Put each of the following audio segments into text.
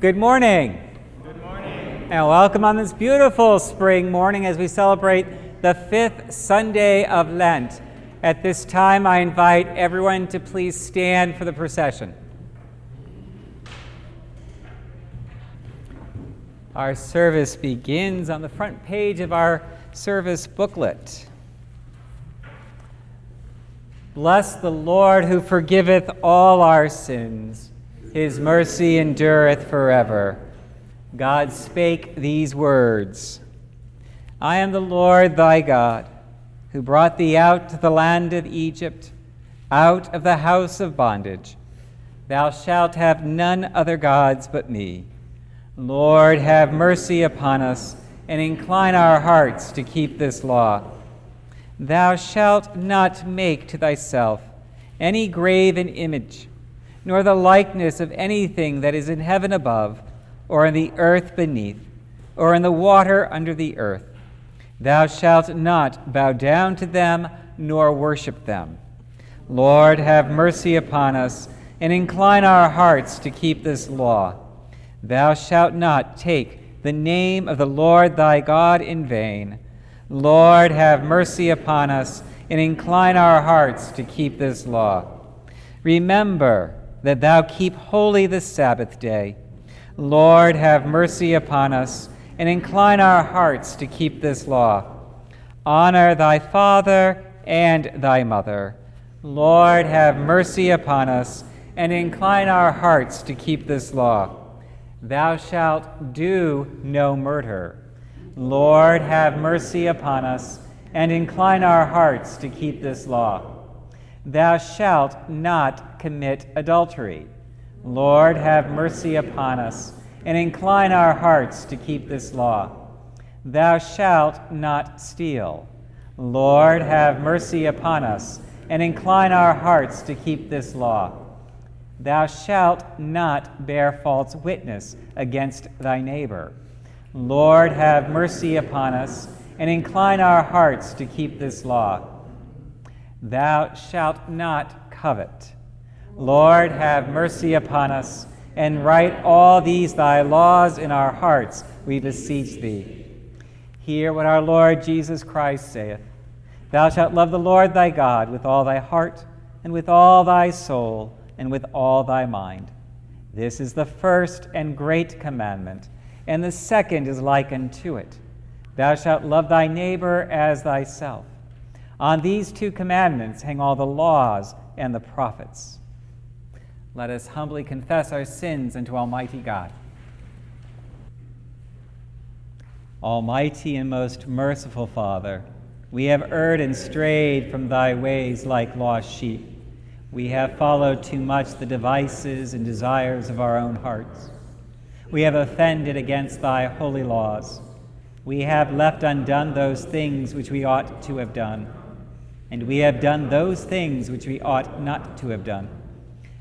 Good morning. Good morning. And welcome on this beautiful spring morning as we celebrate the fifth Sunday of Lent. At this time, I invite everyone to please stand for the procession. Our service begins on the front page of our service booklet. Bless the Lord who forgiveth all our sins his mercy endureth forever. God spake these words I am the Lord thy God, who brought thee out of the land of Egypt, out of the house of bondage. Thou shalt have none other gods but me. Lord, have mercy upon us, and incline our hearts to keep this law. Thou shalt not make to thyself any graven image nor the likeness of anything that is in heaven above, or in the earth beneath, or in the water under the earth. Thou shalt not bow down to them, nor worship them. Lord, have mercy upon us, and incline our hearts to keep this law. Thou shalt not take the name of the Lord thy God in vain. Lord, have mercy upon us, and incline our hearts to keep this law. Remember, that thou keep holy the Sabbath day. Lord, have mercy upon us, and incline our hearts to keep this law. Honor thy father and thy mother. Lord, have mercy upon us, and incline our hearts to keep this law. Thou shalt do no murder. Lord, have mercy upon us, and incline our hearts to keep this law. Thou shalt not commit adultery. Lord, have mercy upon us, and incline our hearts to keep this law. Thou shalt not steal. Lord, have mercy upon us, and incline our hearts to keep this law. Thou shalt not bear false witness against thy neighbor. Lord, have mercy upon us, and incline our hearts to keep this law. Thou shalt not covet. Lord, have mercy upon us, and write all these thy laws in our hearts, we beseech thee. Hear what our Lord Jesus Christ saith Thou shalt love the Lord thy God with all thy heart, and with all thy soul, and with all thy mind. This is the first and great commandment, and the second is like unto it Thou shalt love thy neighbor as thyself. On these two commandments hang all the laws and the prophets. Let us humbly confess our sins unto Almighty God. Almighty and most merciful Father, we have erred and strayed from thy ways like lost sheep. We have followed too much the devices and desires of our own hearts. We have offended against thy holy laws. We have left undone those things which we ought to have done and we have done those things which we ought not to have done.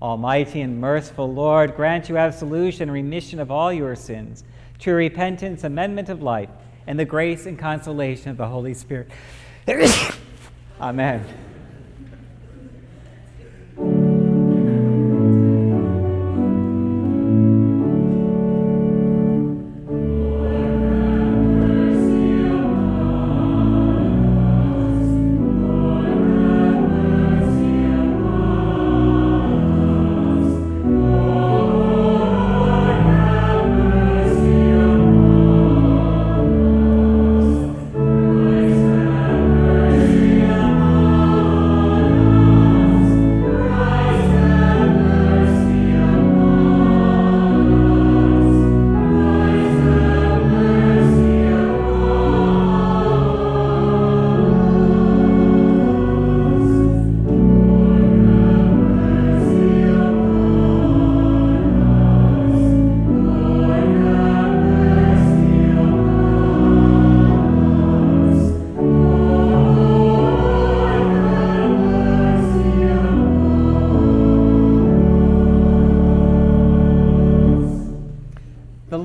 Almighty and merciful Lord, grant you absolution and remission of all your sins, true repentance, amendment of life, and the grace and consolation of the Holy Spirit. Amen.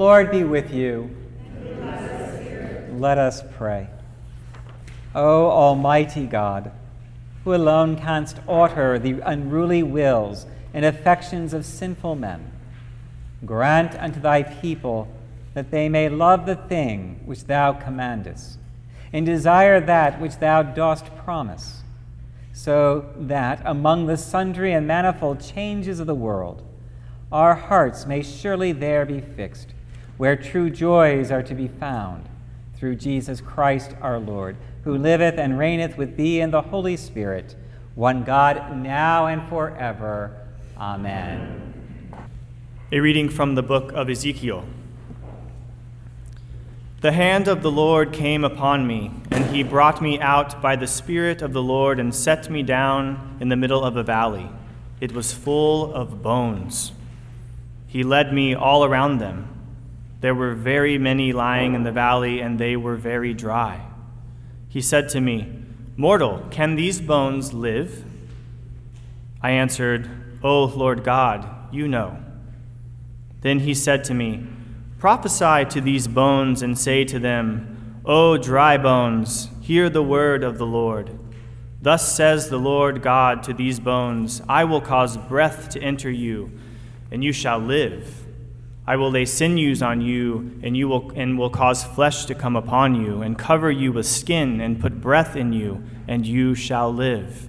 Lord be with you. Let us pray. O Almighty God, who alone canst alter the unruly wills and affections of sinful men, grant unto thy people that they may love the thing which thou commandest, and desire that which thou dost promise, so that among the sundry and manifold changes of the world, our hearts may surely there be fixed, where true joys are to be found, through Jesus Christ our Lord, who liveth and reigneth with thee in the Holy Spirit, one God, now and forever. Amen. A reading from the book of Ezekiel. The hand of the Lord came upon me, and he brought me out by the Spirit of the Lord and set me down in the middle of a valley. It was full of bones. He led me all around them. There were very many lying in the valley, and they were very dry. He said to me, Mortal, can these bones live? I answered, O Lord God, you know. Then he said to me, Prophesy to these bones and say to them, O dry bones, hear the word of the Lord. Thus says the Lord God to these bones I will cause breath to enter you and you shall live. I will lay sinews on you, and you will and will cause flesh to come upon you, and cover you with skin, and put breath in you, and you shall live.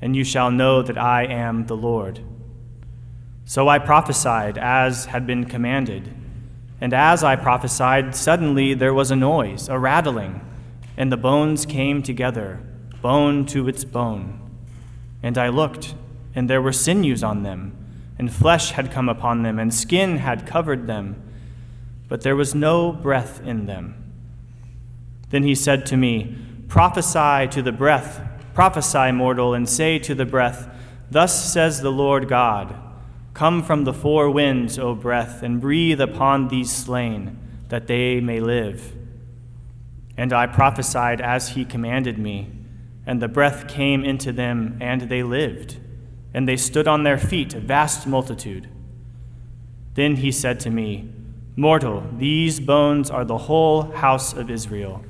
And you shall know that I am the Lord. So I prophesied as had been commanded. And as I prophesied, suddenly there was a noise, a rattling, and the bones came together, bone to its bone. And I looked, and there were sinews on them and flesh had come upon them, and skin had covered them, but there was no breath in them. Then he said to me, Prophesy to the breath, prophesy, mortal, and say to the breath, Thus says the Lord God Come from the four winds, O breath, and breathe upon these slain, that they may live. And I prophesied as he commanded me, and the breath came into them, and they lived and they stood on their feet, a vast multitude. Then he said to me, Mortal, these bones are the whole house of Israel.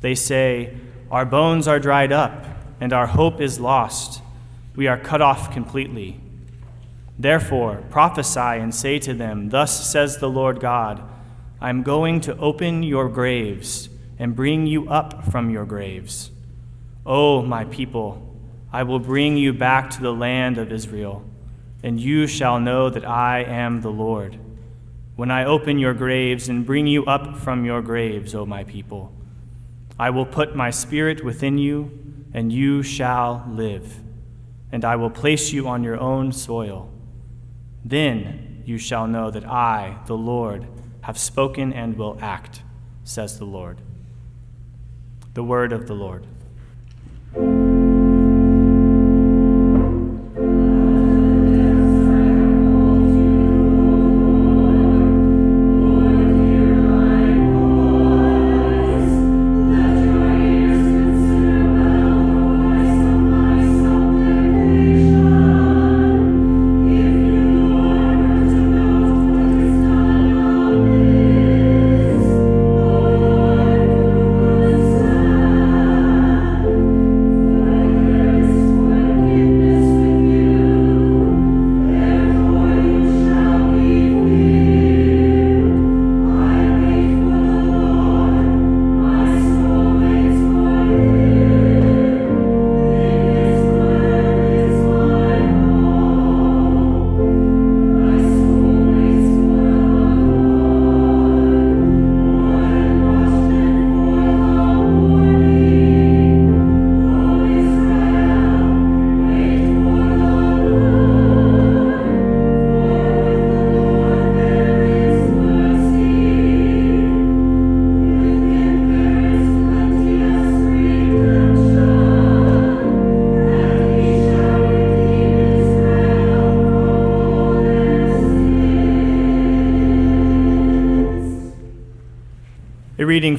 They say, Our bones are dried up, and our hope is lost. We are cut off completely. Therefore, prophesy and say to them, Thus says the Lord God I am going to open your graves and bring you up from your graves. O my people, I will bring you back to the land of Israel, and you shall know that I am the Lord. When I open your graves and bring you up from your graves, O my people, I will put my spirit within you, and you shall live, and I will place you on your own soil. Then you shall know that I, the Lord, have spoken and will act, says the Lord. The word of the Lord.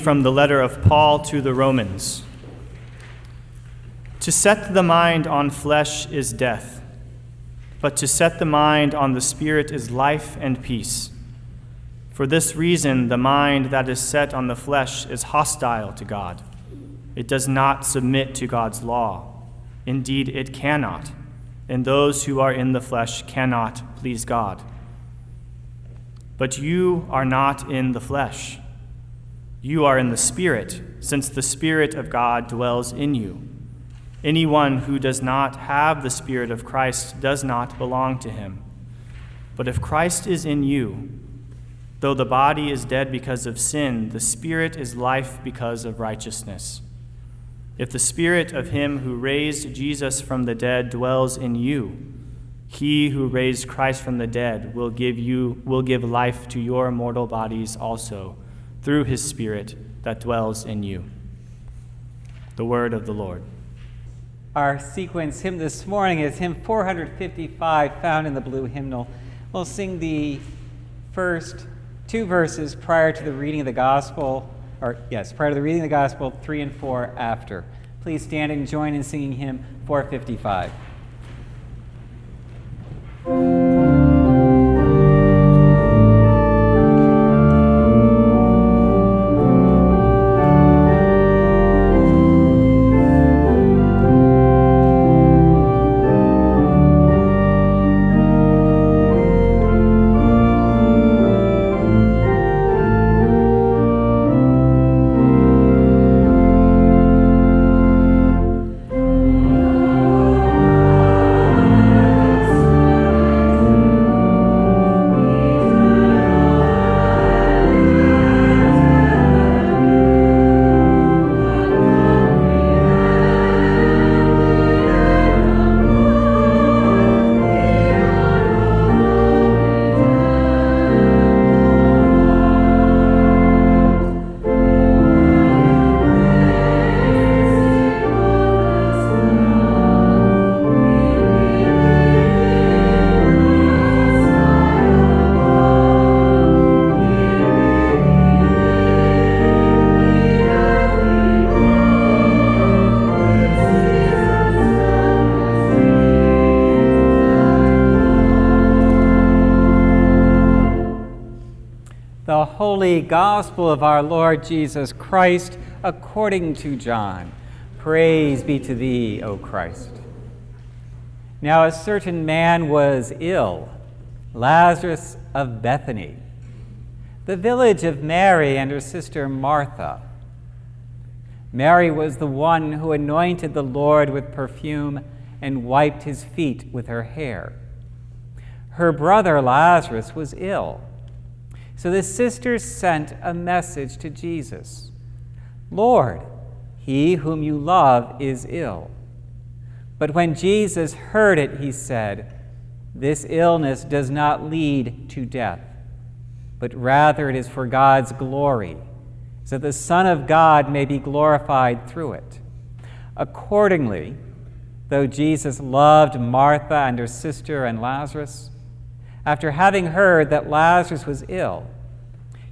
From the letter of Paul to the Romans. To set the mind on flesh is death, but to set the mind on the Spirit is life and peace. For this reason, the mind that is set on the flesh is hostile to God. It does not submit to God's law. Indeed, it cannot. And those who are in the flesh cannot please God. But you are not in the flesh. You are in the Spirit, since the Spirit of God dwells in you. Anyone who does not have the Spirit of Christ does not belong to him. But if Christ is in you, Though the body is dead because of sin, the spirit is life because of righteousness. If the spirit of him who raised Jesus from the dead dwells in you, he who raised Christ from the dead will give you will give life to your mortal bodies also through his spirit that dwells in you. The word of the Lord. Our sequence hymn this morning is hymn 455 found in the blue hymnal. We'll sing the first two verses prior to the reading of the gospel, or yes, prior to the reading of the gospel, three and four after. Please stand and join in singing hymn 455. Holy gospel of our Lord Jesus Christ according to John. Praise be to thee, O Christ. Now, a certain man was ill, Lazarus of Bethany, the village of Mary and her sister Martha. Mary was the one who anointed the Lord with perfume and wiped his feet with her hair. Her brother Lazarus was ill. So the sisters sent a message to Jesus Lord, he whom you love is ill. But when Jesus heard it, he said, This illness does not lead to death, but rather it is for God's glory, so that the Son of God may be glorified through it. Accordingly, though Jesus loved Martha and her sister and Lazarus, after having heard that Lazarus was ill,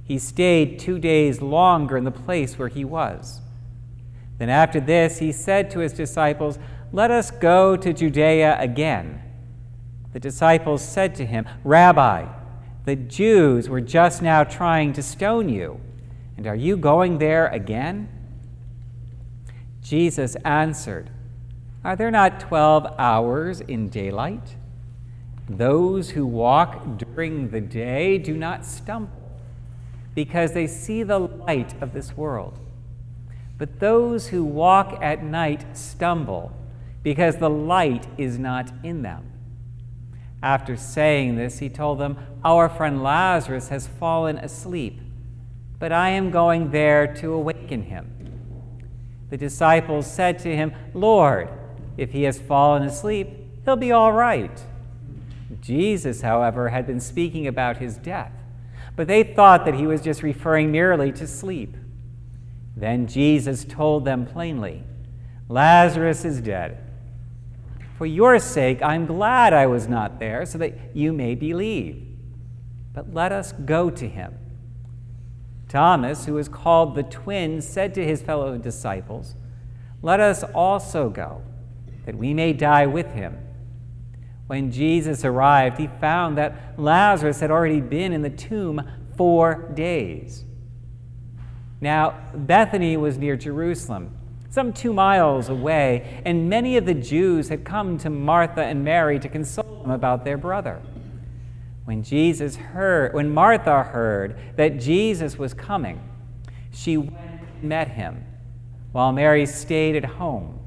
he stayed two days longer in the place where he was. Then after this, he said to his disciples, Let us go to Judea again. The disciples said to him, Rabbi, the Jews were just now trying to stone you, and are you going there again? Jesus answered, Are there not twelve hours in daylight? Those who walk during the day do not stumble because they see the light of this world. But those who walk at night stumble because the light is not in them. After saying this, he told them, Our friend Lazarus has fallen asleep, but I am going there to awaken him. The disciples said to him, Lord, if he has fallen asleep, he'll be all right. Jesus, however, had been speaking about his death, but they thought that he was just referring merely to sleep. Then Jesus told them plainly, Lazarus is dead. For your sake, I'm glad I was not there, so that you may believe. But let us go to him. Thomas, who is called the twin, said to his fellow disciples, Let us also go, that we may die with him. When Jesus arrived, he found that Lazarus had already been in the tomb four days. Now, Bethany was near Jerusalem, some two miles away, and many of the Jews had come to Martha and Mary to console them about their brother. When Jesus heard, when Martha heard that Jesus was coming, she went and met him, while Mary stayed at home.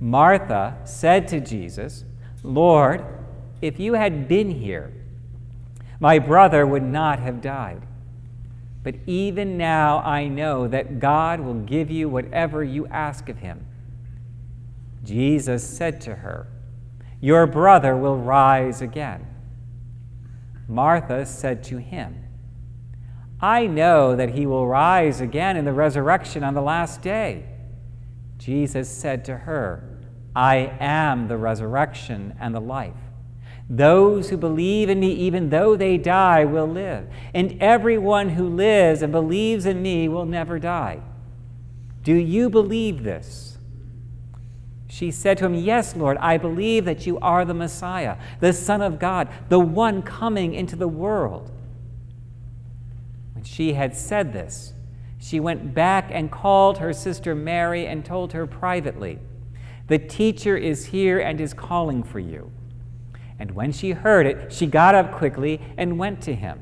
Martha said to Jesus, Lord, if you had been here, my brother would not have died. But even now I know that God will give you whatever you ask of him. Jesus said to her, Your brother will rise again. Martha said to him, I know that he will rise again in the resurrection on the last day. Jesus said to her, I am the resurrection and the life. Those who believe in me, even though they die, will live. And everyone who lives and believes in me will never die. Do you believe this? She said to him, Yes, Lord, I believe that you are the Messiah, the Son of God, the one coming into the world. When she had said this, she went back and called her sister Mary and told her privately, The teacher is here and is calling for you. And when she heard it, she got up quickly and went to him.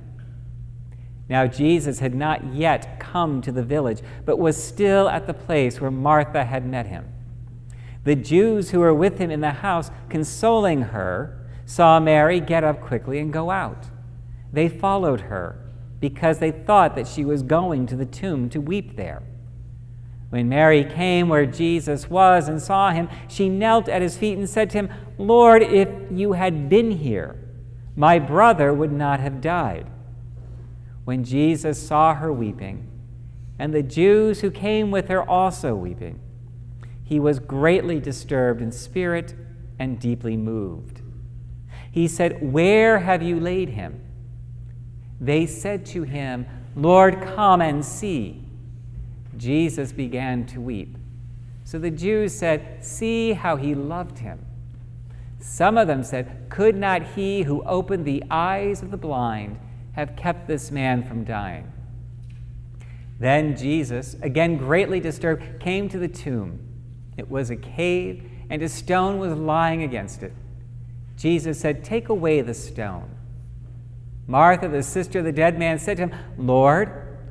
Now, Jesus had not yet come to the village, but was still at the place where Martha had met him. The Jews who were with him in the house, consoling her, saw Mary get up quickly and go out. They followed her because they thought that she was going to the tomb to weep there. When Mary came where Jesus was and saw him, she knelt at his feet and said to him, Lord, if you had been here, my brother would not have died. When Jesus saw her weeping, and the Jews who came with her also weeping, he was greatly disturbed in spirit and deeply moved. He said, Where have you laid him? They said to him, Lord, come and see. Jesus began to weep. So the Jews said, See how he loved him. Some of them said, Could not he who opened the eyes of the blind have kept this man from dying? Then Jesus, again greatly disturbed, came to the tomb. It was a cave, and a stone was lying against it. Jesus said, Take away the stone. Martha, the sister of the dead man, said to him, Lord,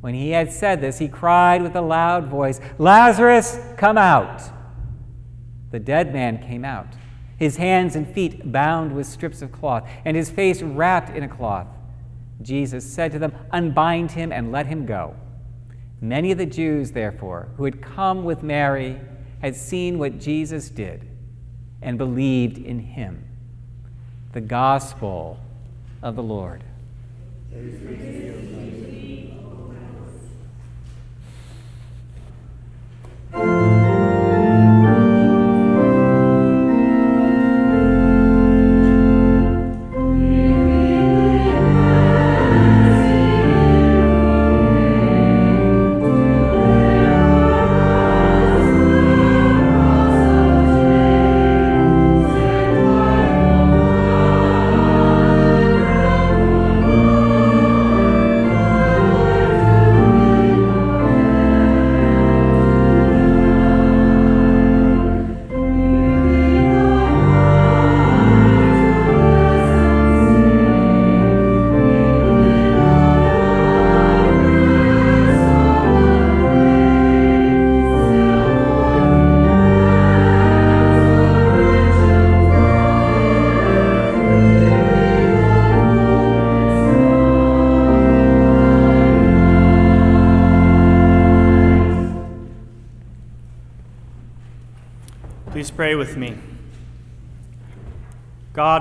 When he had said this, he cried with a loud voice, Lazarus, come out! The dead man came out, his hands and feet bound with strips of cloth, and his face wrapped in a cloth. Jesus said to them, Unbind him and let him go. Many of the Jews, therefore, who had come with Mary, had seen what Jesus did and believed in him. The Gospel of the Lord. Please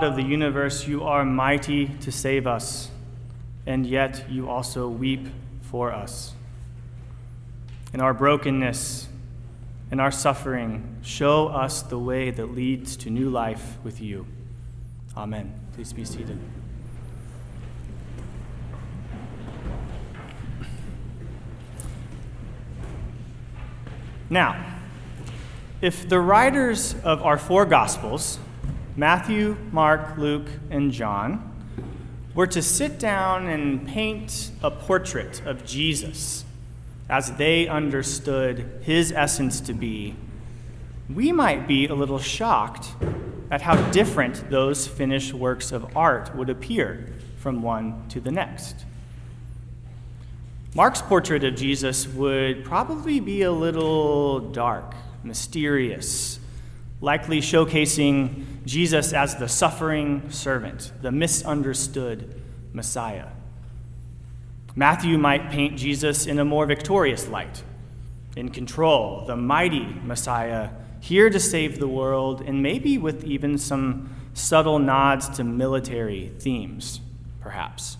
of the universe, you are mighty to save us, and yet you also weep for us. in our brokenness, in our suffering, show us the way that leads to new life with you. Amen. Please be seated. Now, if the writers of our four Gospels, Matthew, Mark, Luke, and John, were to sit down and paint a portrait of Jesus as they understood his essence to be, we might be a little shocked at how different those finished works of art would appear from one to the next. Mark's portrait of Jesus would probably be a little dark, mysterious, likely showcasing Jesus as the suffering servant, the misunderstood Messiah. Matthew might paint Jesus in a more victorious light, in control, the mighty Messiah, here to save the world, and maybe with even some subtle nods to military themes, perhaps.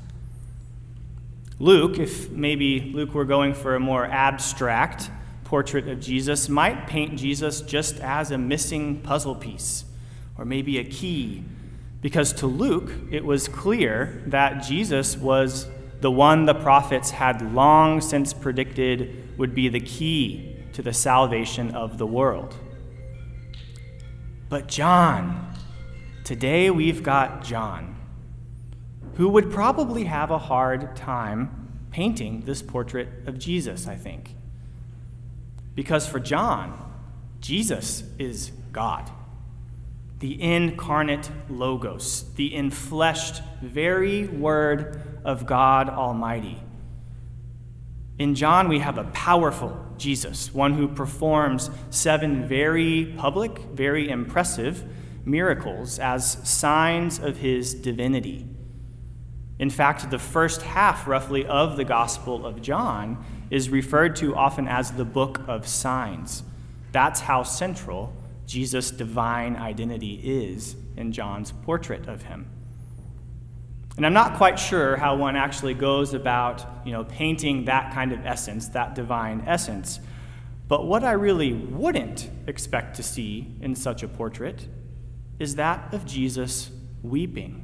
Luke, if maybe Luke were going for a more abstract portrait of Jesus, might paint Jesus just as a missing puzzle piece, or maybe a key, because to Luke it was clear that Jesus was the one the prophets had long since predicted would be the key to the salvation of the world. But John, today we've got John who would probably have a hard time painting this portrait of Jesus, I think. Because for John, Jesus is God, the incarnate Logos, the enfleshed very Word of God Almighty. In John, we have a powerful Jesus, one who performs seven very public, very impressive miracles as signs of his divinity. In fact, the first half, roughly, of the Gospel of John is referred to often as the book of signs. That's how central Jesus' divine identity is in John's portrait of him. And I'm not quite sure how one actually goes about, you know, painting that kind of essence, that divine essence. But what I really wouldn't expect to see in such a portrait is that of Jesus weeping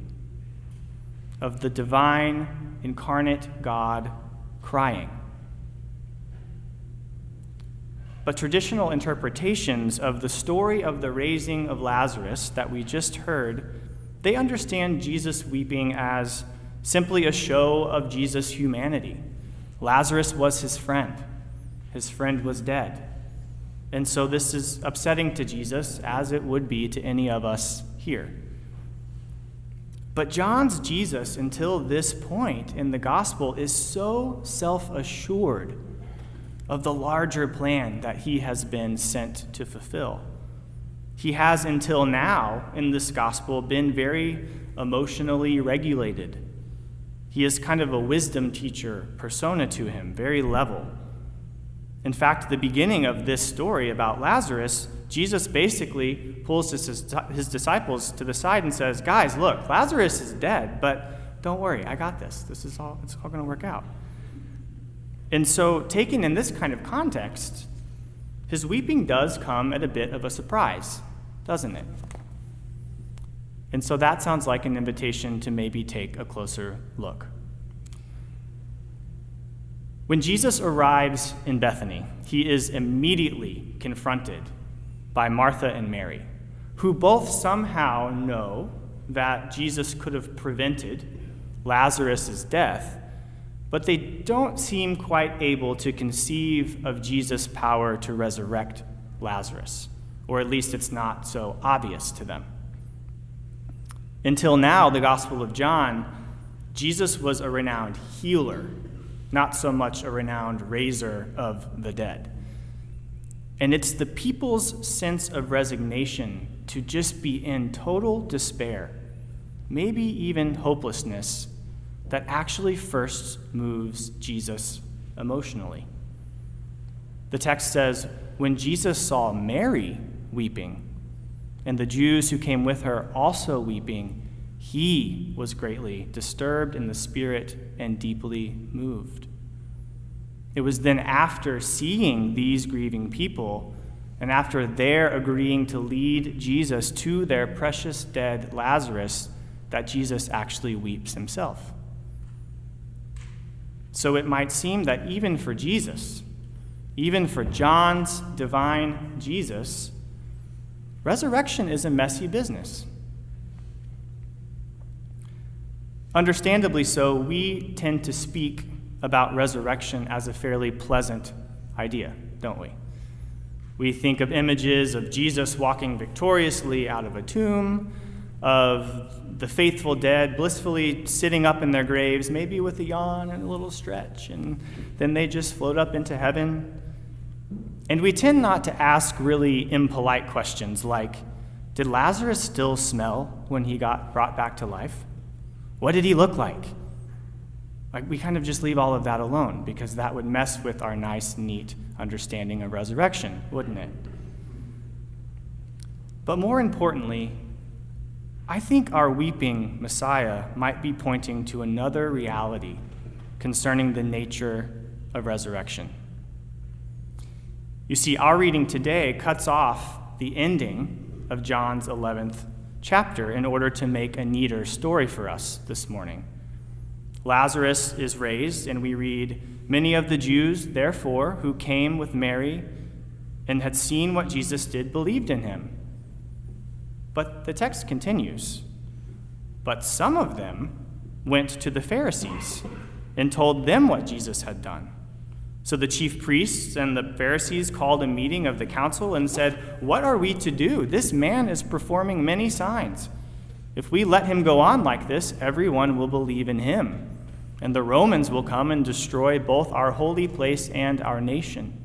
of the divine, incarnate God crying. But traditional interpretations of the story of the raising of Lazarus that we just heard, they understand Jesus weeping as simply a show of Jesus' humanity. Lazarus was his friend, his friend was dead. And so this is upsetting to Jesus, as it would be to any of us here. But John's Jesus, until this point in the gospel, is so self assured of the larger plan that he has been sent to fulfill. He has, until now, in this gospel, been very emotionally regulated. He is kind of a wisdom teacher persona to him, very level. In fact, the beginning of this story about Lazarus, Jesus basically pulls his, his disciples to the side and says, Guys, look, Lazarus is dead, but don't worry, I got this. This is all, it's all going to work out. And so, taken in this kind of context, his weeping does come at a bit of a surprise, doesn't it? And so that sounds like an invitation to maybe take a closer look. When Jesus arrives in Bethany, he is immediately confronted by Martha and Mary, who both somehow know that Jesus could have prevented Lazarus' death, but they don't seem quite able to conceive of Jesus' power to resurrect Lazarus, or at least it's not so obvious to them. Until now, the Gospel of John, Jesus was a renowned healer not so much a renowned raiser of the dead. And it's the people's sense of resignation to just be in total despair, maybe even hopelessness, that actually first moves Jesus emotionally. The text says, When Jesus saw Mary weeping, and the Jews who came with her also weeping, he was greatly disturbed in the spirit and deeply moved. It was then after seeing these grieving people and after their agreeing to lead Jesus to their precious dead Lazarus that Jesus actually weeps himself. So it might seem that even for Jesus, even for John's divine Jesus, resurrection is a messy business. Understandably so, we tend to speak about resurrection as a fairly pleasant idea, don't we? We think of images of Jesus walking victoriously out of a tomb, of the faithful dead blissfully sitting up in their graves, maybe with a yawn and a little stretch, and then they just float up into heaven. And we tend not to ask really impolite questions like Did Lazarus still smell when he got brought back to life? What did he look like? Like, we kind of just leave all of that alone because that would mess with our nice, neat understanding of resurrection, wouldn't it? But more importantly, I think our weeping Messiah might be pointing to another reality concerning the nature of resurrection. You see, our reading today cuts off the ending of John's 11th chapter in order to make a neater story for us this morning. Lazarus is raised, and we read, Many of the Jews, therefore, who came with Mary and had seen what Jesus did, believed in him. But the text continues. But some of them went to the Pharisees and told them what Jesus had done. So the chief priests and the Pharisees called a meeting of the council and said, What are we to do? This man is performing many signs. If we let him go on like this, everyone will believe in him, and the Romans will come and destroy both our holy place and our nation.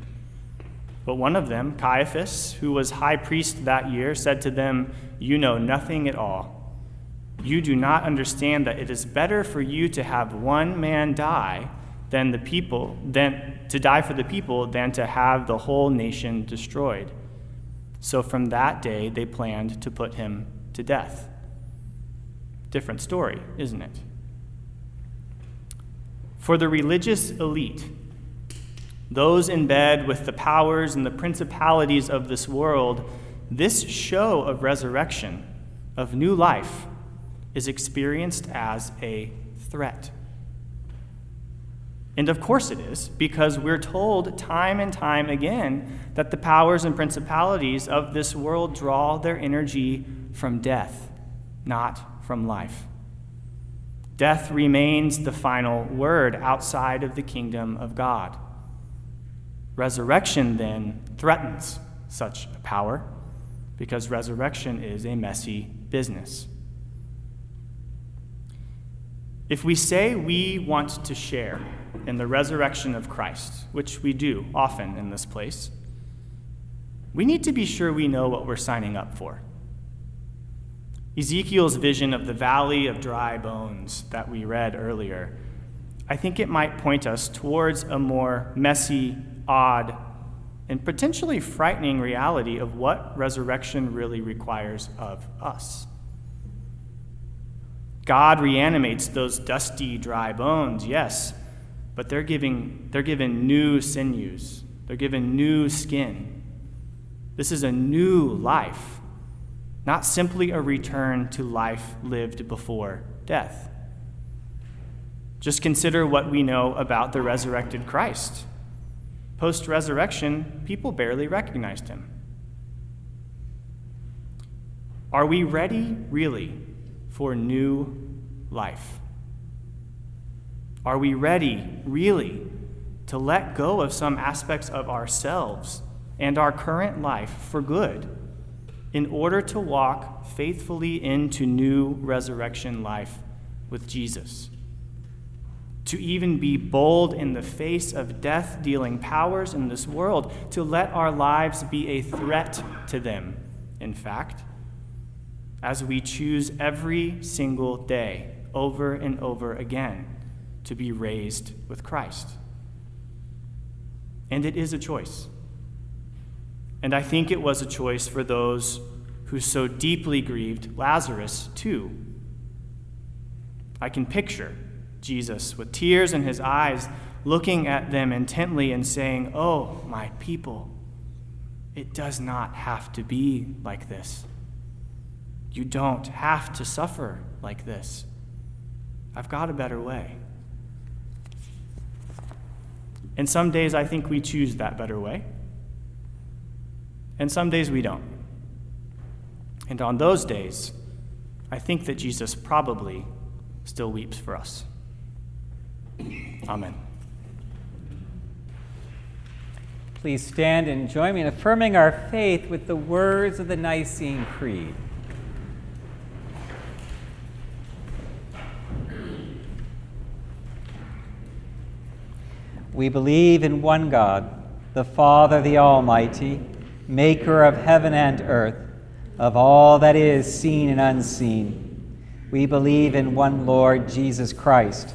But one of them, Caiaphas, who was high priest that year, said to them, You know nothing at all. You do not understand that it is better for you to have one man die than the people than to die for the people than to have the whole nation destroyed. So from that day they planned to put him to death. Different story, isn't it? For the religious elite, those in bed with the powers and the principalities of this world, this show of resurrection, of new life, is experienced as a threat. And of course it is, because we're told time and time again that the powers and principalities of this world draw their energy from death, not from life. Death remains the final word outside of the kingdom of God. Resurrection then threatens such a power because resurrection is a messy business. If we say we want to share in the resurrection of Christ, which we do often in this place, we need to be sure we know what we're signing up for. Ezekiel's vision of the valley of dry bones that we read earlier, I think it might point us towards a more messy, odd, and potentially frightening reality of what resurrection really requires of us. God reanimates those dusty, dry bones, yes, but they're, giving, they're given new sinews, they're given new skin. This is a new life, not simply a return to life lived before death. Just consider what we know about the resurrected Christ. Post resurrection, people barely recognized him. Are we ready, really, for new life? Are we ready, really, to let go of some aspects of ourselves and our current life for good in order to walk faithfully into new resurrection life with Jesus? To even be bold in the face of death dealing powers in this world, to let our lives be a threat to them, in fact, as we choose every single day over and over again to be raised with Christ. And it is a choice. And I think it was a choice for those who so deeply grieved Lazarus, too. I can picture Jesus with tears in his eyes looking at them intently and saying, Oh, my people, it does not have to be like this. You don't have to suffer like this. I've got a better way. And some days I think we choose that better way, and some days we don't. And on those days, I think that Jesus probably still weeps for us. Amen. Please stand and join me in affirming our faith with the words of the Nicene Creed. We believe in one God, the Father, the Almighty, maker of heaven and earth, of all that is seen and unseen. We believe in one Lord Jesus Christ,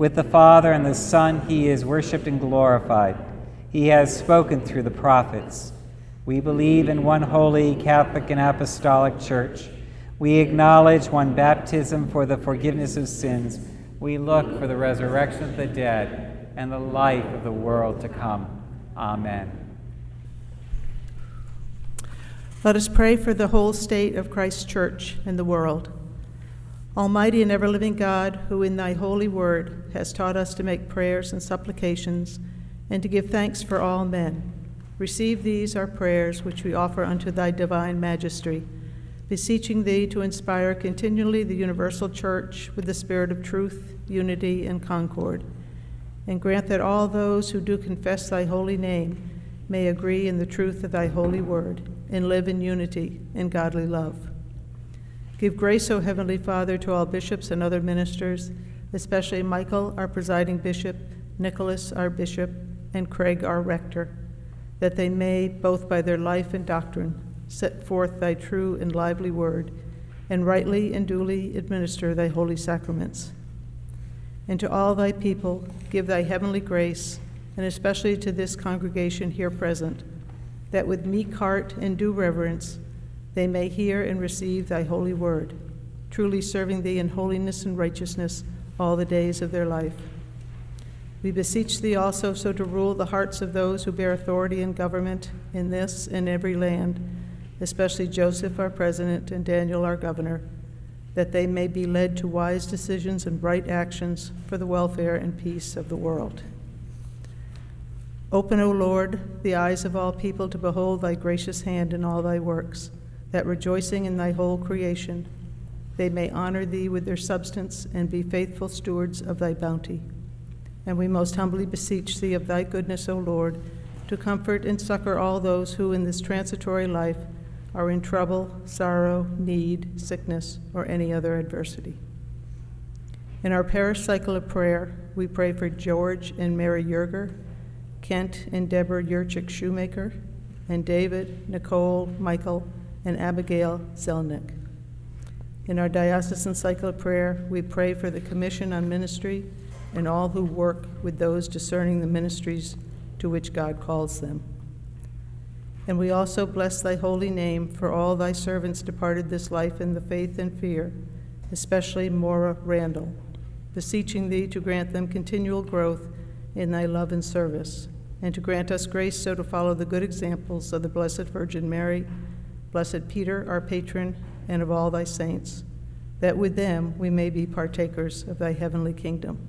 With the Father and the Son, he is worshiped and glorified. He has spoken through the prophets. We believe in one holy, Catholic, and Apostolic Church. We acknowledge one baptism for the forgiveness of sins we look for the resurrection of the dead and the life of the world to come. Amen. Let us pray for the whole state of Christ's church and the world. Almighty and ever living God, who in thy holy word has taught us to make prayers and supplications and to give thanks for all men, receive these our prayers which we offer unto thy divine majesty beseeching thee to inspire continually the universal church with the spirit of truth, unity, and concord, and grant that all those who do confess thy holy name may agree in the truth of thy holy word and live in unity and godly love. Give grace, O Heavenly Father, to all bishops and other ministers, especially Michael, our presiding bishop, Nicholas, our bishop, and Craig, our rector, that they may, both by their life and doctrine, set forth thy true and lively word, and rightly and duly administer thy holy sacraments. And to all thy people, give thy heavenly grace, and especially to this congregation here present, that with meek heart and due reverence they may hear and receive thy holy word, truly serving thee in holiness and righteousness all the days of their life. We beseech thee also so to rule the hearts of those who bear authority in government in this and every land especially Joseph, our president, and Daniel, our governor, that they may be led to wise decisions and bright actions for the welfare and peace of the world. Open, O Lord, the eyes of all people to behold thy gracious hand in all thy works, that rejoicing in thy whole creation, they may honor thee with their substance and be faithful stewards of thy bounty. And we most humbly beseech thee of thy goodness, O Lord, to comfort and succor all those who in this transitory life are in trouble, sorrow, need, sickness, or any other adversity. In our parish cycle of prayer, we pray for George and Mary Yerger, Kent and Deborah Yurchik Shoemaker, and David, Nicole, Michael, and Abigail Zelnick. In our diocesan cycle of prayer, we pray for the Commission on Ministry and all who work with those discerning the ministries to which God calls them. And we also bless thy holy name for all thy servants departed this life in the faith and fear, especially Maura Randall, beseeching thee to grant them continual growth in thy love and service, and to grant us grace so to follow the good examples of the Blessed Virgin Mary, Blessed Peter, our patron, and of all thy saints, that with them we may be partakers of thy heavenly kingdom.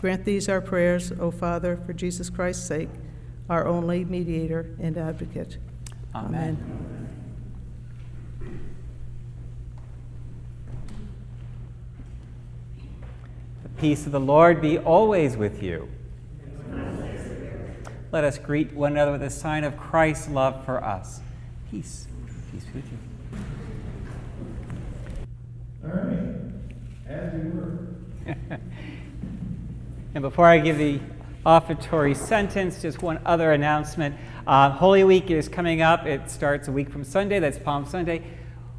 Grant these our prayers, O Father, for Jesus Christ's sake, our only mediator and advocate. Amen. The peace of the Lord be always with you. Let us greet one another with a sign of Christ's love for us. Peace. With you. All right, as we were. And before I give the offertory sentence, just one other announcement. Uh, Holy Week is coming up. It starts a week from Sunday. That's Palm Sunday.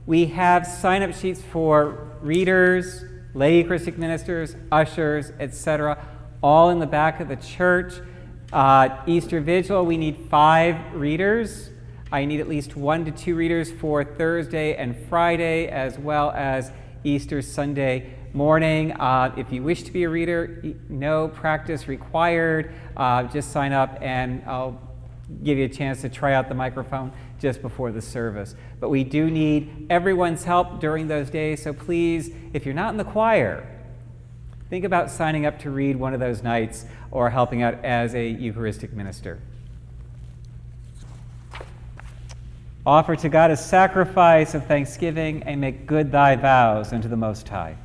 We have sign up sheets for readers, lay Eucharistic ministers, ushers, etc., all in the back of the church. Uh, Easter Vigil, we need five readers. I need at least one to two readers for Thursday and Friday, as well as Easter Sunday morning. Uh, if you wish to be a reader, no practice required. Uh, just sign up and I'll give you a chance to try out the microphone just before the service. But we do need everyone's help during those days, so please, if you're not in the choir, think about signing up to read one of those nights or helping out as a Eucharistic minister. Offer to God a sacrifice of thanksgiving and make good thy vows unto the Most High.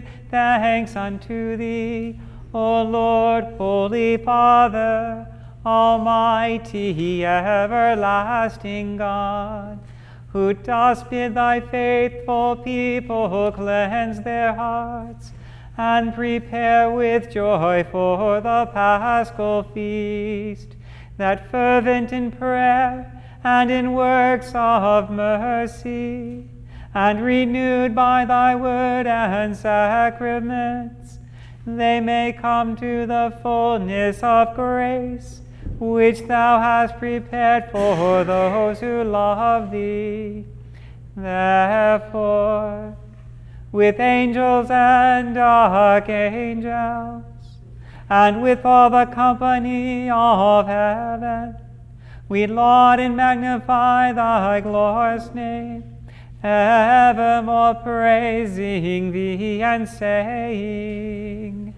Give thanks unto Thee, O Lord, Holy Father, Almighty, everlasting God, who dost bid Thy faithful people cleanse their hearts and prepare with joy for the paschal feast, that fervent in prayer and in works of mercy, and renewed by thy word and sacraments, they may come to the fullness of grace which thou hast prepared for those who love thee. Therefore, with angels and archangels, and with all the company of heaven, we laud and magnify thy glorious name, evermore praising thee and saying,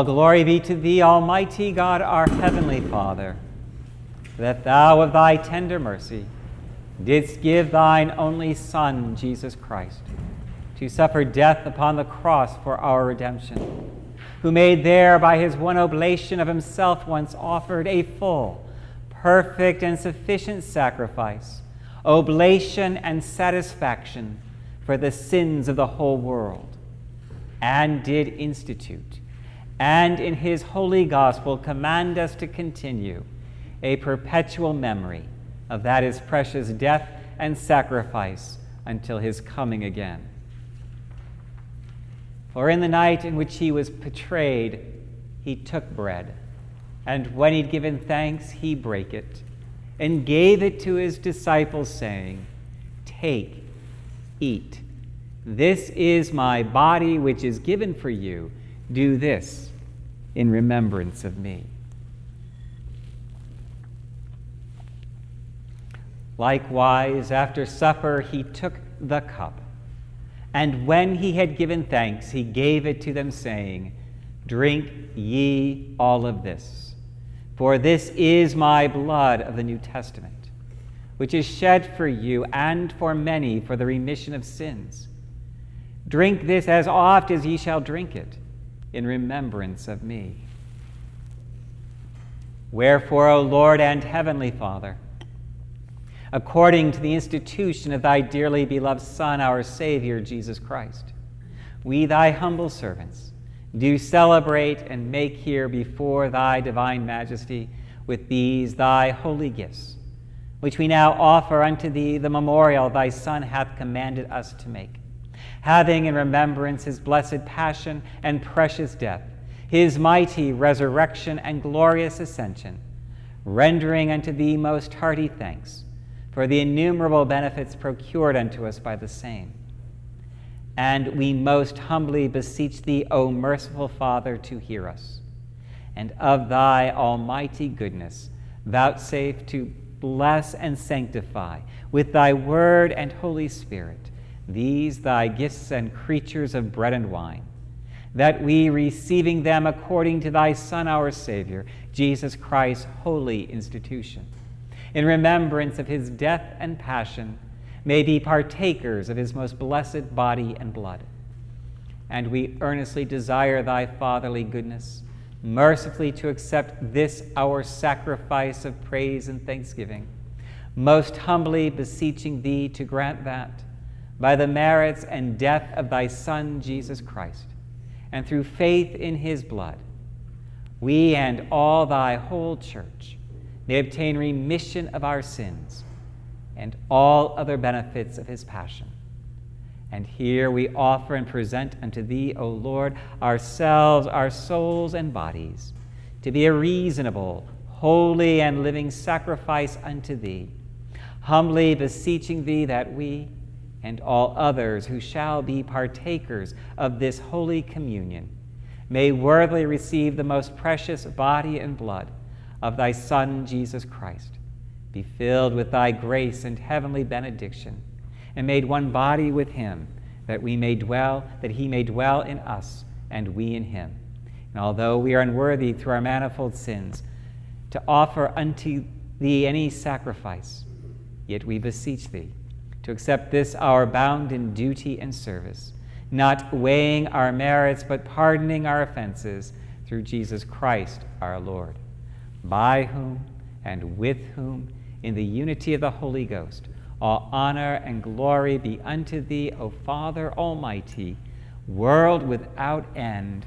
All glory be to thee, Almighty God, our heavenly Father, that thou of thy tender mercy didst give thine only Son, Jesus Christ, to suffer death upon the cross for our redemption, who made there by his one oblation of himself once offered a full, perfect, and sufficient sacrifice, oblation and satisfaction for the sins of the whole world, and did institute and in his holy gospel command us to continue a perpetual memory of that his precious death and sacrifice until his coming again. For in the night in which he was betrayed, he took bread, and when he'd given thanks, he brake it, and gave it to his disciples, saying, Take, eat. This is my body, which is given for you. Do this in remembrance of me. Likewise, after supper, he took the cup, and when he had given thanks, he gave it to them, saying, Drink ye all of this, for this is my blood of the New Testament, which is shed for you and for many for the remission of sins. Drink this as oft as ye shall drink it in remembrance of me. Wherefore, O Lord and Heavenly Father, according to the institution of thy dearly beloved Son, our Savior, Jesus Christ, we, thy humble servants, do celebrate and make here before thy divine majesty with these thy holy gifts, which we now offer unto thee the memorial thy Son hath commanded us to make having in remembrance his blessed passion and precious death, his mighty resurrection and glorious ascension, rendering unto thee most hearty thanks for the innumerable benefits procured unto us by the same. And we most humbly beseech thee, O merciful Father, to hear us. And of thy almighty goodness, vouchsafe to bless and sanctify with thy word and Holy Spirit these thy gifts and creatures of bread and wine, that we, receiving them according to thy Son, our Savior, Jesus Christ's holy institution, in remembrance of his death and passion, may be partakers of his most blessed body and blood. And we earnestly desire thy fatherly goodness, mercifully to accept this our sacrifice of praise and thanksgiving, most humbly beseeching thee to grant that, by the merits and death of thy Son, Jesus Christ, and through faith in his blood, we and all thy whole church may obtain remission of our sins and all other benefits of his passion. And here we offer and present unto thee, O Lord, ourselves, our souls, and bodies, to be a reasonable, holy, and living sacrifice unto thee, humbly beseeching thee that we and all others who shall be partakers of this holy communion may worthily receive the most precious body and blood of thy Son, Jesus Christ be filled with thy grace and heavenly benediction, and made one body with him, that we may dwell, that he may dwell in us, and we in him. And although we are unworthy through our manifold sins to offer unto thee any sacrifice, yet we beseech thee to accept this our bounden duty and service, not weighing our merits, but pardoning our offenses through Jesus Christ our Lord, by whom and with whom in the unity of the Holy Ghost. All honor and glory be unto thee, O Father Almighty, world without end.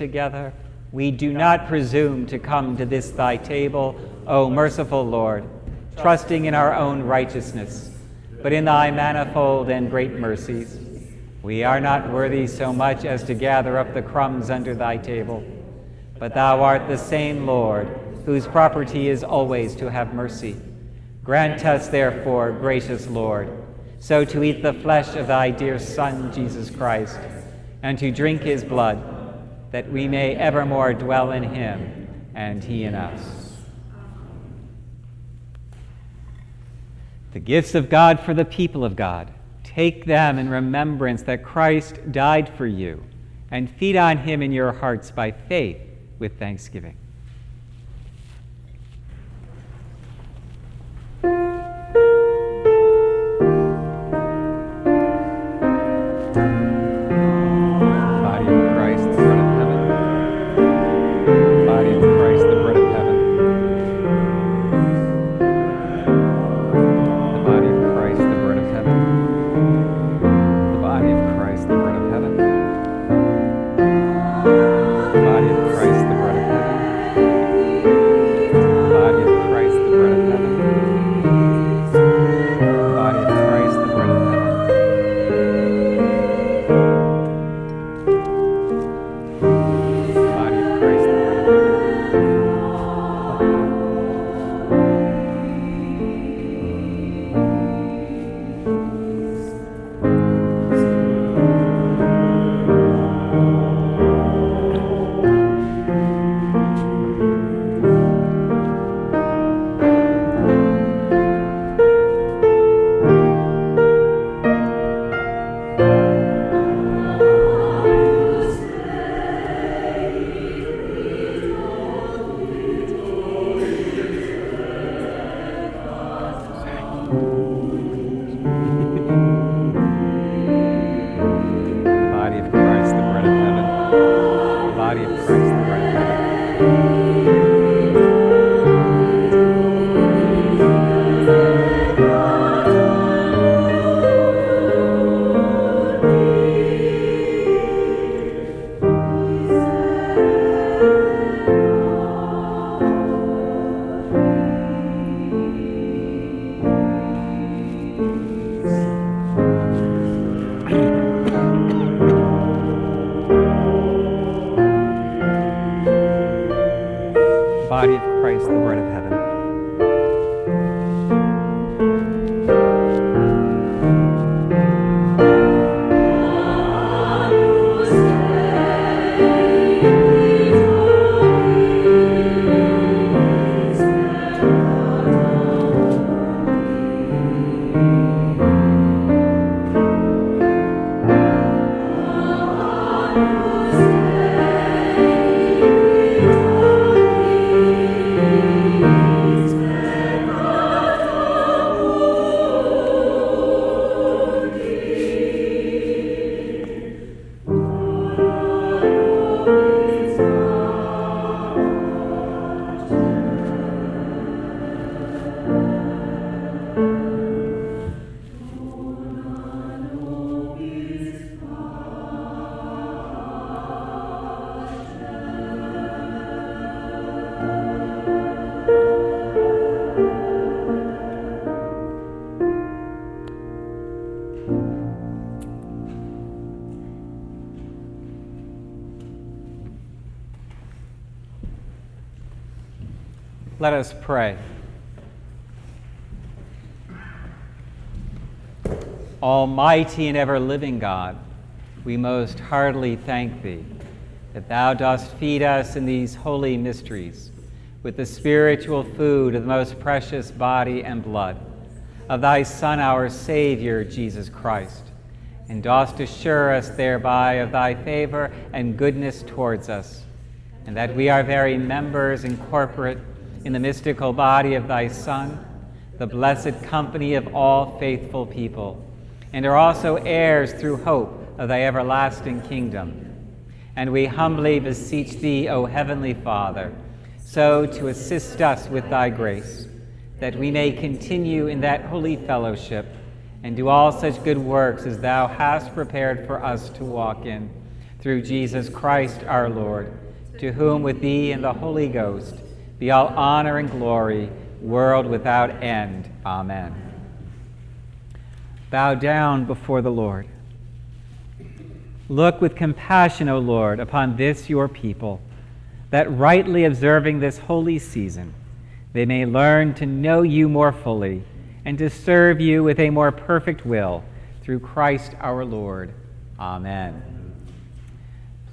Together, We do not presume to come to this thy table, O merciful Lord, trusting in our own righteousness, but in thy manifold and great mercies. We are not worthy so much as to gather up the crumbs under thy table, but thou art the same Lord, whose property is always to have mercy. Grant us, therefore, gracious Lord, so to eat the flesh of thy dear Son, Jesus Christ, and to drink his blood that we may evermore dwell in him and he in us. The gifts of God for the people of God. Take them in remembrance that Christ died for you, and feed on him in your hearts by faith with thanksgiving. Us pray. Almighty and ever living God, we most heartily thank Thee that Thou dost feed us in these holy mysteries with the spiritual food of the most precious body and blood of Thy Son, our Savior, Jesus Christ, and dost assure us thereby of Thy favor and goodness towards us, and that we are very members and corporate in the mystical body of thy Son, the blessed company of all faithful people, and are also heirs through hope of thy everlasting kingdom. And we humbly beseech thee, O heavenly Father, so to assist us with thy grace, that we may continue in that holy fellowship and do all such good works as thou hast prepared for us to walk in, through Jesus Christ our Lord, to whom with thee and the Holy Ghost, be all honor and glory, world without end. Amen. Bow down before the Lord. Look with compassion, O Lord, upon this your people, that rightly observing this holy season, they may learn to know you more fully and to serve you with a more perfect will through Christ our Lord. Amen.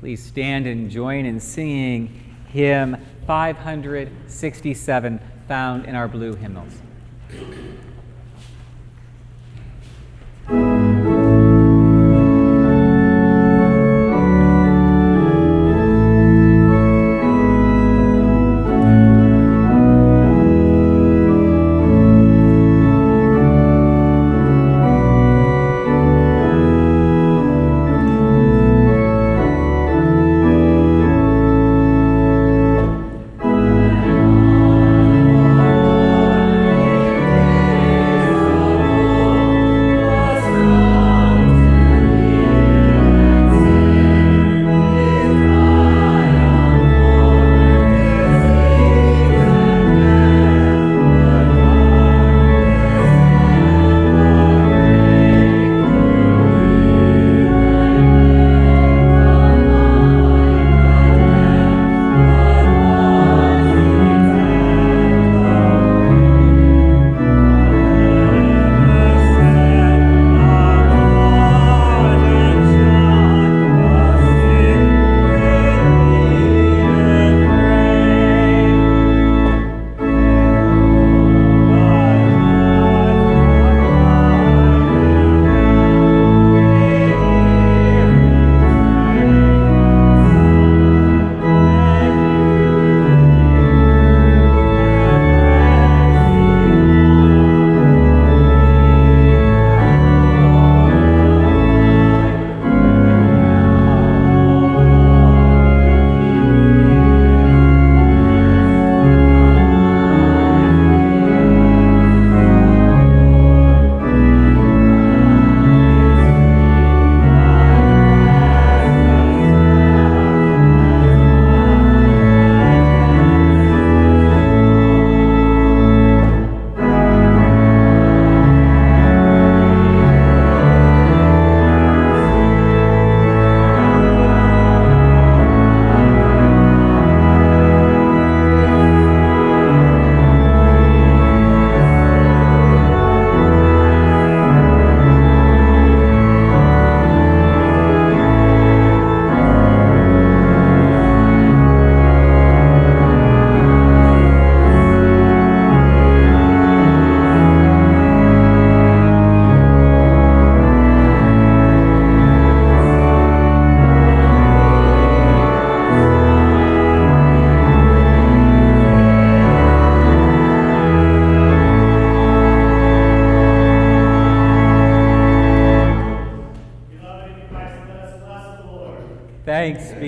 Please stand and join in singing hymn 567 found in our blue hymnals.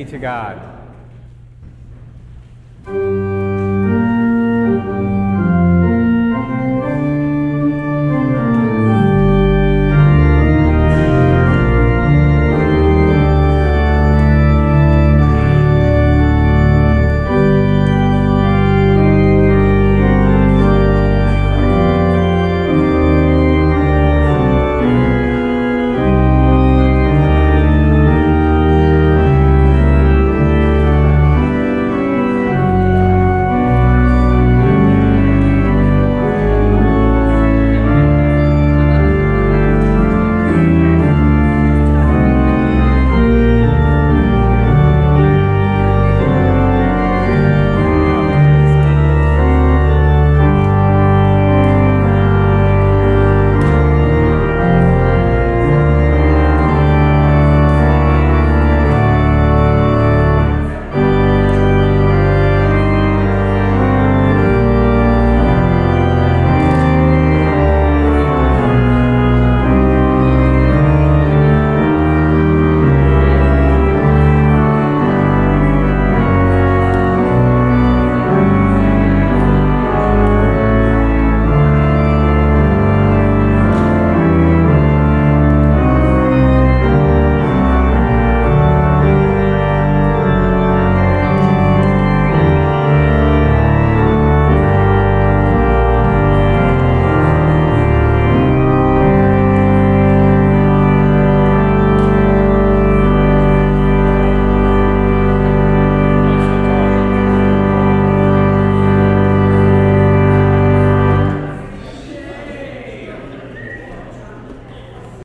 To God.